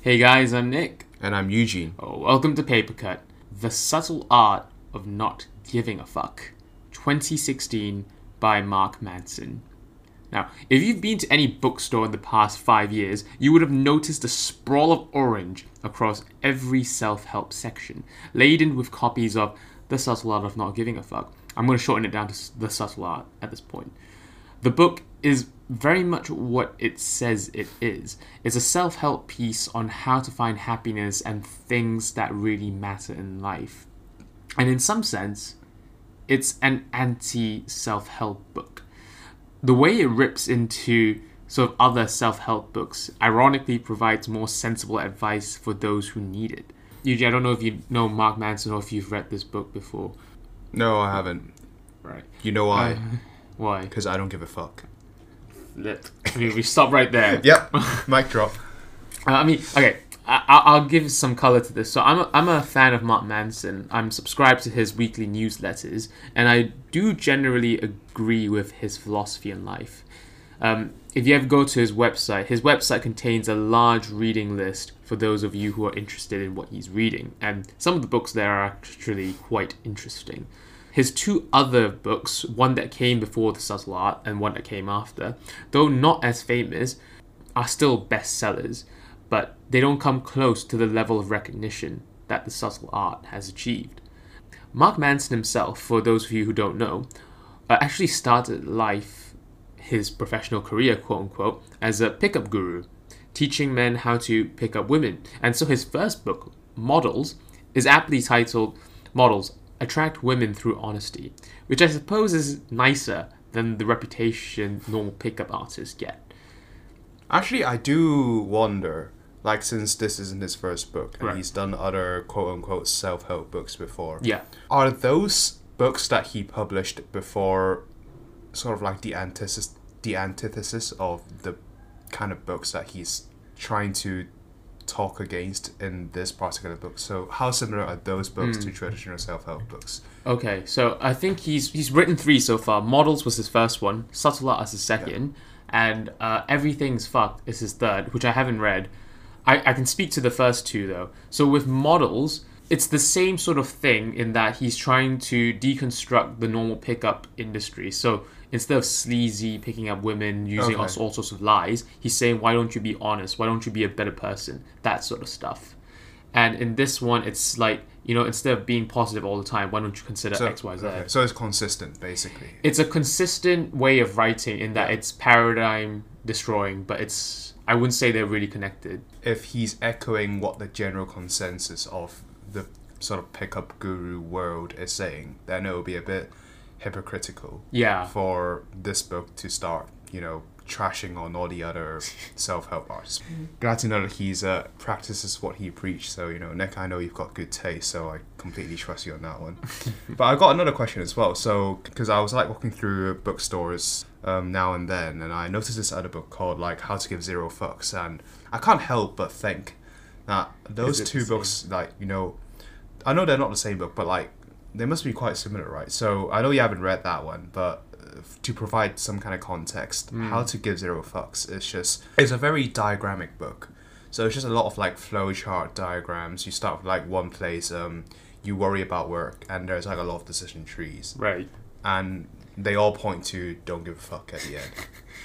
Hey guys, I'm Nick. And I'm Eugene. Oh, welcome to Paper Cut, The Subtle Art of Not Giving a Fuck, 2016 by Mark Manson. Now, if you've been to any bookstore in the past five years, you would have noticed a sprawl of orange across every self help section, laden with copies of The Subtle Art of Not Giving a Fuck. I'm going to shorten it down to The Subtle Art at this point. The book is very much what it says it is. It's a self help piece on how to find happiness and things that really matter in life. And in some sense, it's an anti self help book. The way it rips into sort of other self help books ironically provides more sensible advice for those who need it. Eugene, I don't know if you know Mark Manson or if you've read this book before. No, I haven't. Right. You know why? Uh, why? Because I don't give a fuck. Let, I mean, we stop right there. Yep. Mic drop. Uh, I mean, okay, I, I- I'll give some color to this. So I'm a, I'm a fan of Mark Manson. I'm subscribed to his weekly newsletters, and I do generally agree with his philosophy in life. Um, if you ever go to his website, his website contains a large reading list for those of you who are interested in what he's reading, and some of the books there are actually quite interesting. His two other books, one that came before The Subtle Art and one that came after, though not as famous, are still bestsellers, but they don't come close to the level of recognition that The Subtle Art has achieved. Mark Manson himself, for those of you who don't know, uh, actually started life, his professional career, quote unquote, as a pickup guru, teaching men how to pick up women. And so his first book, Models, is aptly titled Models Attract Women Through Honesty, which I suppose is nicer than the reputation normal pickup artists get. Actually, I do wonder, like, since this isn't his first book, and Right. he's done other quote unquote self help books before, Yeah. are those books that he published before sort of like the antithesis, the antithesis of the kind of books that he's trying to talk against in this particular book? So, how similar are those books to traditional self help books? Okay, so I think he's he's written three so far. Models was his first one, Subtle Art is his second, and uh, Everything's Fucked is his third, which I haven't read. I, I can speak to the first two though. So with Models, it's the same sort of thing in that he's trying to deconstruct the normal pickup industry. So instead of sleazy picking up women using all, Okay. all sorts of lies, he's saying, why don't you be honest? Why don't you be a better person? That sort of stuff. And in this one, it's like, you know, instead of being positive all the time, why don't you consider So, X, Y, Z? okay, so it's consistent, basically. It's a consistent way of writing in that it's paradigm destroying, but it's, I wouldn't say they're really connected. if he's echoing what the general consensus of the sort of pickup guru world is saying, then it will be a bit hypocritical Yeah. for this book to start, you know, trashing on all the other self-help artists. Glad to know that he's uh, practices what he preached. So you know, Nick, I know you've got good taste, so I completely trust you on that one. but I got another question as well. So because I was like walking through bookstores um, now and then, and I noticed this other book called like How to Give Zero Fucks, and I can't help but think that those two books, like you know, I know they're not the same book, but like they must be quite similar, right? So I know you haven't read that one, but uh, to provide some kind of context, Hmm. How to Give Zero Fucks is just it's a very diagrammic book. So it's just a lot of like flowchart diagrams. You start with like one place, um, you worry about work, and there's like a lot of decision trees, Right. and they all point to don't give a fuck at the end.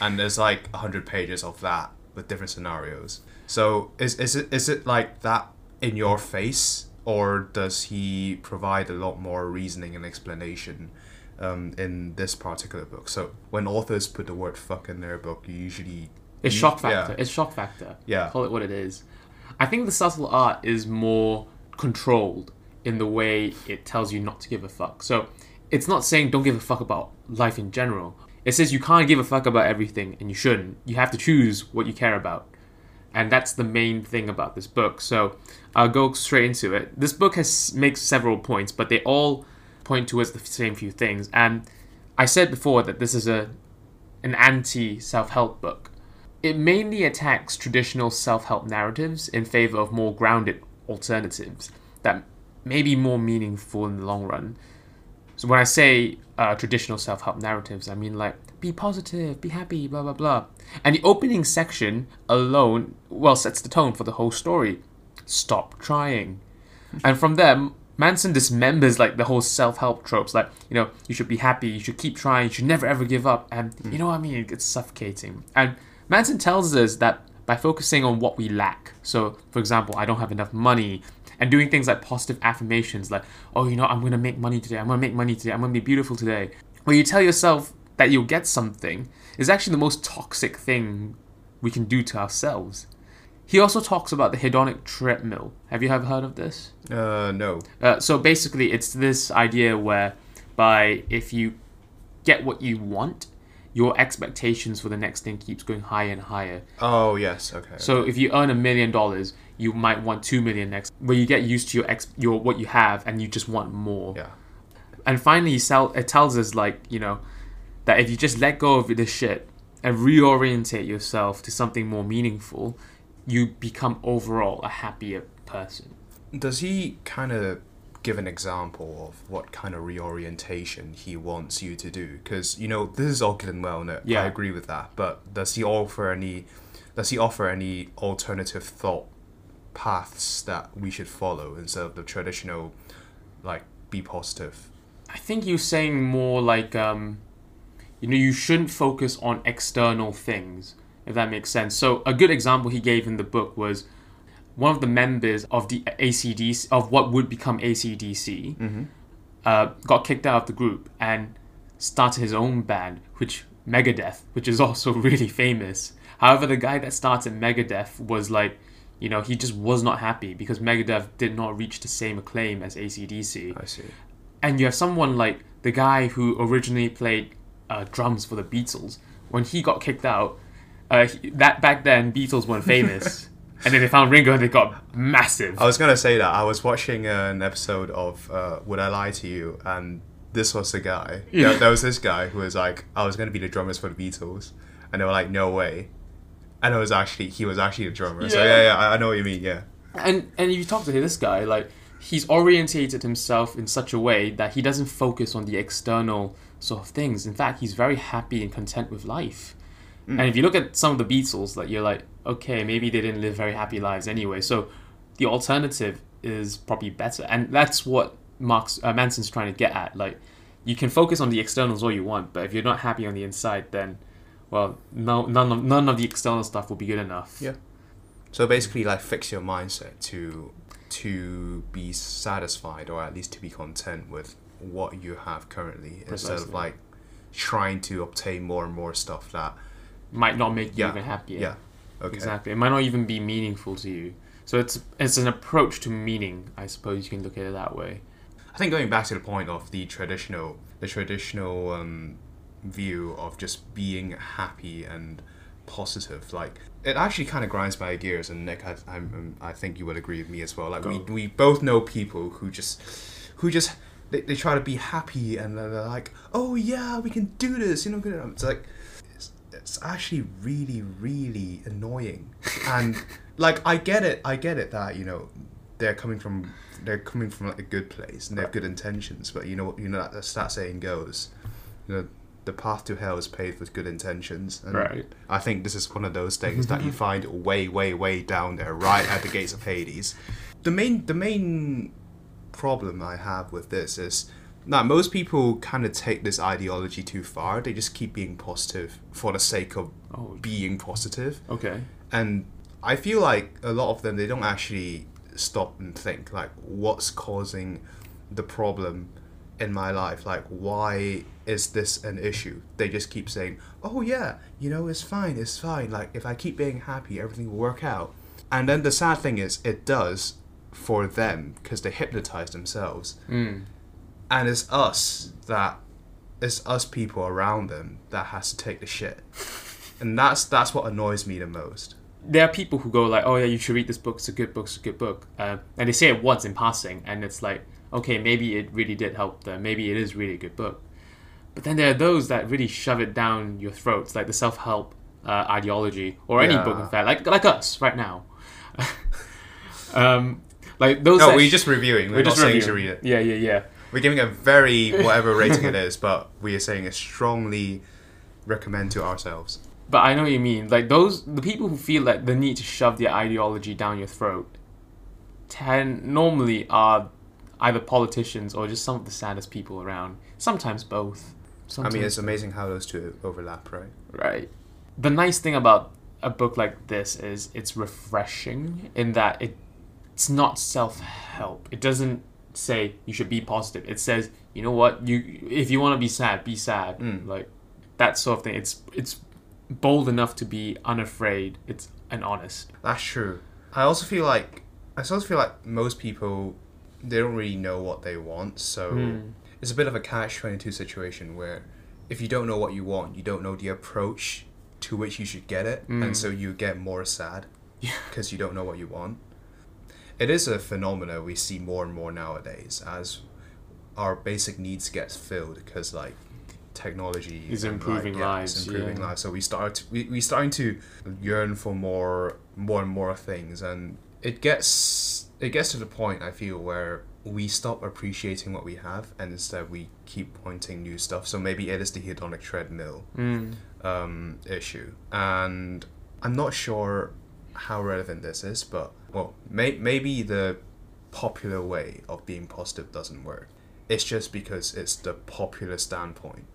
and there's like a hundred pages of that with different scenarios. So is is it is it like that in your face, or does he provide a lot more reasoning and explanation? Um, in this particular book, so when authors put the word "fuck" in their book, you usually It's shock yeah. factor. It's shock factor. Yeah. Call it what it is. I think the subtle art is more controlled in the way it tells you not to give a fuck. So it's not saying don't give a fuck about life in general. It says you can't give a fuck about everything and you shouldn't. You have to choose what you care about. And that's the main thing about this book. So I'll go straight into it. This book has makes several points, but they all point towards the same few things. And I said before that this is a an anti self-help book. It mainly attacks traditional self-help narratives in favor of more grounded alternatives that may be more meaningful in the long run. So when I say uh, traditional self-help narratives, I mean like be positive, be happy, blah blah blah. And the opening section alone, well, sets the tone for the whole story. Stop trying, and from there, Manson dismembers like the whole self-help tropes. Like you know, you should be happy, you should keep trying, you should never ever give up, and you know what I mean? It's suffocating. And Manson tells us that by focusing on what we lack. So, for example, I don't have enough money, and doing things like positive affirmations, like, oh, you know, I'm gonna make money today, I'm gonna make money today, I'm gonna be beautiful today. Where you tell yourself that you'll get something is actually the most toxic thing we can do to ourselves. He also talks about the hedonic treadmill. Have you ever heard of this? Uh, no. Uh, so basically, it's this idea where, by if you get what you want, your expectations for the next thing keeps going higher and higher. Oh yes. Okay. So if you earn a million dollars, you might want two million next. Where you get used to your ex, your what you have, and you just want more. yeah. And finally, sell, it tells us like you know that if you just let go of this shit and reorientate yourself to something more meaningful, you become overall a happier person. Does he kind of give an example of what kind of reorientation he wants you to do? Because you know this is all good and well, and Yeah. I agree with that. But does he offer any? Does he offer any alternative thought paths that we should follow instead of the traditional, like be positive? I think you're saying more like um, you know, you shouldn't focus on external things, if that makes sense. So a good example he gave in the book was one of the members of the ACDC of what would become ACDC Mm-hmm. uh, got kicked out of the group and started his own band, which Megadeth, which is also really famous. However, the guy that started Megadeth was like, you know, he just was not happy because Megadeth did not reach the same acclaim as ACDC I see. and you have someone like the guy who originally played uh, drums for the Beatles. When he got kicked out, uh, he- that back then Beatles weren't famous, and then they found Ringo and they got massive. I was gonna say that I was watching uh, an episode of uh, Would I Lie to You, and this was the guy. Yeah. There, there was this guy who was like, I was gonna be the drummers for the Beatles, and they were like, no way. And it was actually he was actually a drummer. So Yeah. yeah, yeah, I I know what you mean. Yeah. And and if you talk to this guy, like he's orientated himself in such a way that he doesn't focus on the external sort of things. In fact, he's very happy and content with life. And if you look at some of the Beatles, like you're like, okay, maybe they didn't live very happy lives anyway. So the alternative is probably better, and that's what Mark's uh, Manson's trying to get at. Like, you can focus on the externals all you want, but if you're not happy on the inside, then, well, no, none of none of the external stuff will be good enough. Yeah. So basically, like fix your mindset to to be satisfied or at least to be content with what you have currently instead of like trying to obtain more and more stuff that Might not make you Yeah. even happier. yeah okay Exactly. It might not even be meaningful to you. So it's it's an approach to meaning, I suppose you can look at it that way. I think going back to the point of the traditional, the traditional um, view of just being happy and positive, like it actually kind of grinds my gears. And Nick, I, I'm, um, I think you would agree with me as well. Like we, Go. we both know people who just, who just they, they try to be happy and they're like, oh yeah, we can do this. You know. It's like it's, it's actually really really annoying and like i get it i get it that you know they're coming from they're coming from like a good place and they have good intentions but you know you know that's that saying goes you know the path to hell is paved with good intentions. And Right. i think this is one of those things that you find way way way down there right at the gates of hades. The main the main problem i have with this is that most people kind of take this ideology too far. They just keep being positive for the sake of Oh, being positive. Okay. and i feel like a lot of them they don't actually stop and think like what's causing the problem in my life? Like why is this an issue they just keep saying oh yeah you know it's fine it's fine like if i keep being happy everything will work out and then the sad thing is it does for them because they hypnotize themselves Mm. and it's us that it's us people around them that has to take the shit and that's that's what annoys me the most There are people who go like, "Oh yeah, you should read this book. It's a good book. It's a good book," uh, and they say it once in passing, and it's like, okay, maybe it really did help them. Maybe it is really a good book. But then there are those that really shove it down your throats, like the self-help uh, ideology, or any Yeah. book, of fact, like like us right now. um, like those. no we're sh- just reviewing we're, we're just saying to read it Yeah, yeah, yeah. we're giving a very whatever rating it is, but we are saying a strongly recommend to ourselves. But I know what you mean. Like those, the people who feel like the need to shove their ideology down your throat, tend normally are either politicians or just some of the saddest people around. Sometimes both. Sometimes I mean, it's amazing how those two overlap, right? Right. The nice thing about a book like this is it's refreshing in that it it's not self help. It doesn't say you should be positive. It says, you know what, you if you want to be sad, be sad. Mm. Like that sort of thing. It's it's bold enough to be unafraid. It's and honest. That's true. I also feel like I also feel like most people they don't really know what they want, so Mm. It's a bit of a catch twenty two situation where if you don't know what you want, you don't know the approach to which you should get it, Mm. and so you get more sad because you don't know what you want. It is a phenomena we see more and more nowadays as our basic needs get filled because like technology Is improving like, yeah, lives, improving yeah. lives. So we start we we starting to yearn for more more and more things, and it gets it gets to the point I feel where we stop appreciating what we have, and instead we keep pointing new stuff. So maybe it is the hedonic treadmill Mm. um, issue, and I'm not sure how relevant this is, but well, may- maybe the popular way of being positive doesn't work. It's just because it's the popular standpoint,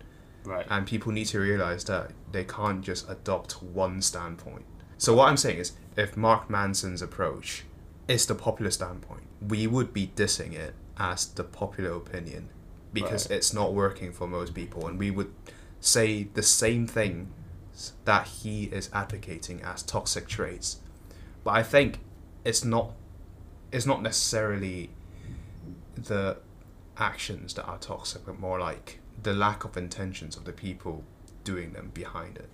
Right. and people need to realize that they can't just adopt one standpoint. So what I'm saying is, if Mark Manson's approach is the popular standpoint, we would be dissing it as the popular opinion because Right. it's not working for most people, and we would say the same thing that he is advocating as toxic traits. But I think it's not it's not necessarily the actions that are toxic, but more like the lack of intentions of the people doing them behind it.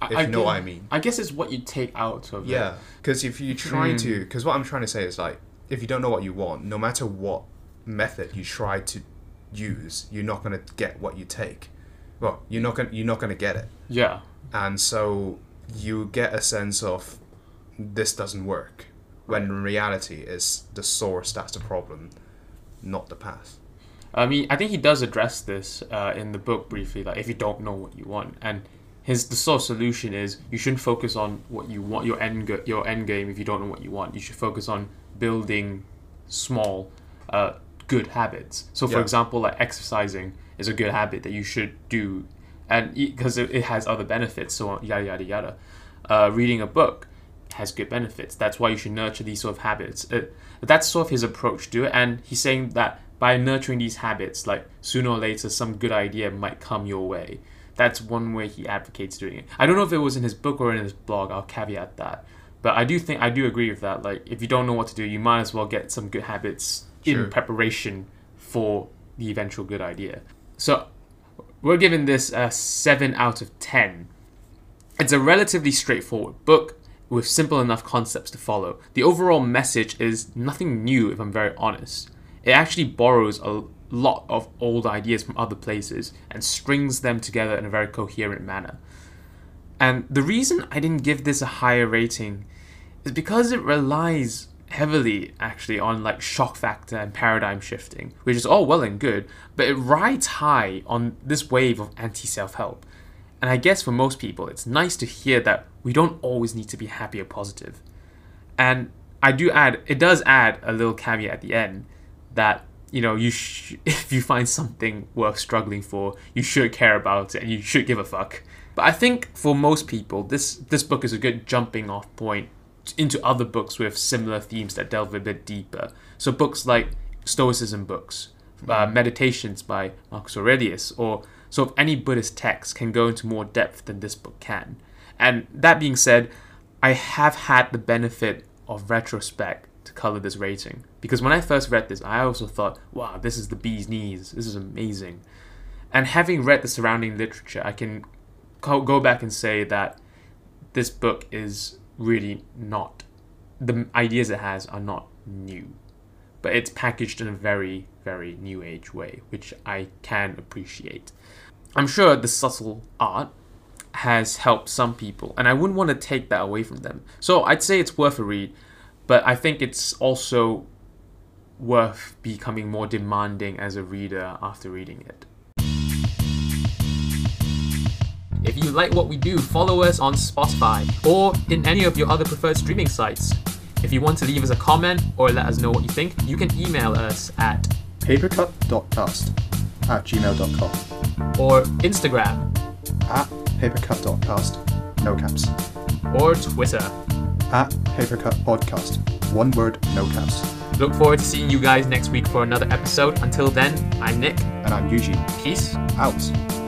I, If I you know what I mean. I guess it's what you take out of it. Yeah, because if you try Mm. to, because what I'm trying to say is like, if you don't know what you want, no matter what method you try to use, you're not gonna get what you take. Well, you're not gonna you're not gonna get it, Yeah. and so you get a sense of this doesn't work, when in reality is the source that's the problem, not the path. I mean, I think he does address this uh, in the book briefly. Like, if you don't know what you want, and his the sort of solution is you shouldn't focus on what you want your end go- your end game if you don't know what you want. You should focus on building small, uh, good habits. So, for Yeah. example, like exercising is a good habit that you should do, and because it, it has other benefits. So on, yada yada yada. Uh, reading a book has good benefits. That's why you should nurture these sort of habits. Uh, that's sort of his approach to it, and he's saying that by nurturing these habits, like sooner or later, some good idea might come your way. That's one way he advocates doing it. I don't know if it was in his book or in his blog. I'll caveat that, but I do think I do agree with that. Like, if you don't know what to do, you might as well get some good habits Sure. in preparation for the eventual good idea. So, we're giving this a seven out of ten. It's a relatively straightforward book with simple enough concepts to follow. The overall message is nothing new, if I'm very honest. It actually borrows a lot of old ideas from other places and strings them together in a very coherent manner. And the reason I didn't give this a higher rating is because it relies heavily actually on like shock factor and paradigm shifting, which is all well and good, but it rides high on this wave of anti self help. And I guess for most people, it's nice to hear that we don't always need to be happy or positive. And I do add, it does add a little caveat at the end that you know you sh- if you find something worth struggling for, you should care about it and you should give a fuck. But I think for most people, this this book is a good jumping off point into other books with similar themes that delve a bit deeper. So books like Stoicism books, uh, Meditations by Marcus Aurelius, or sort of any Buddhist text can go into more depth than this book can. And that being said, I have had the benefit of retrospect to color this rating because when I first read this, I also thought, "Wow, this is the bee's knees. This is amazing." And having read the surrounding literature, I can go back and say that this book is really not the ideas it has are not new, but it's packaged in a very, very new age way, which I can appreciate. I'm sure the subtle art has helped some people, and I wouldn't want to take that away from them. So I'd say it's worth a read, but I think it's also worth becoming more demanding as a reader after reading it. If you like what we do, follow us on Spotify or in any of your other preferred streaming sites. If you want to leave us a comment or let us know what you think, you can email us at papercut.cast at gmail.com or Instagram at papercut.cast, no caps. or Twitter. At papercutpodcast, one word, no caps. Look forward to seeing you guys next week for another episode. Until then, I'm Nick. And I'm Eugene. Peace. Out.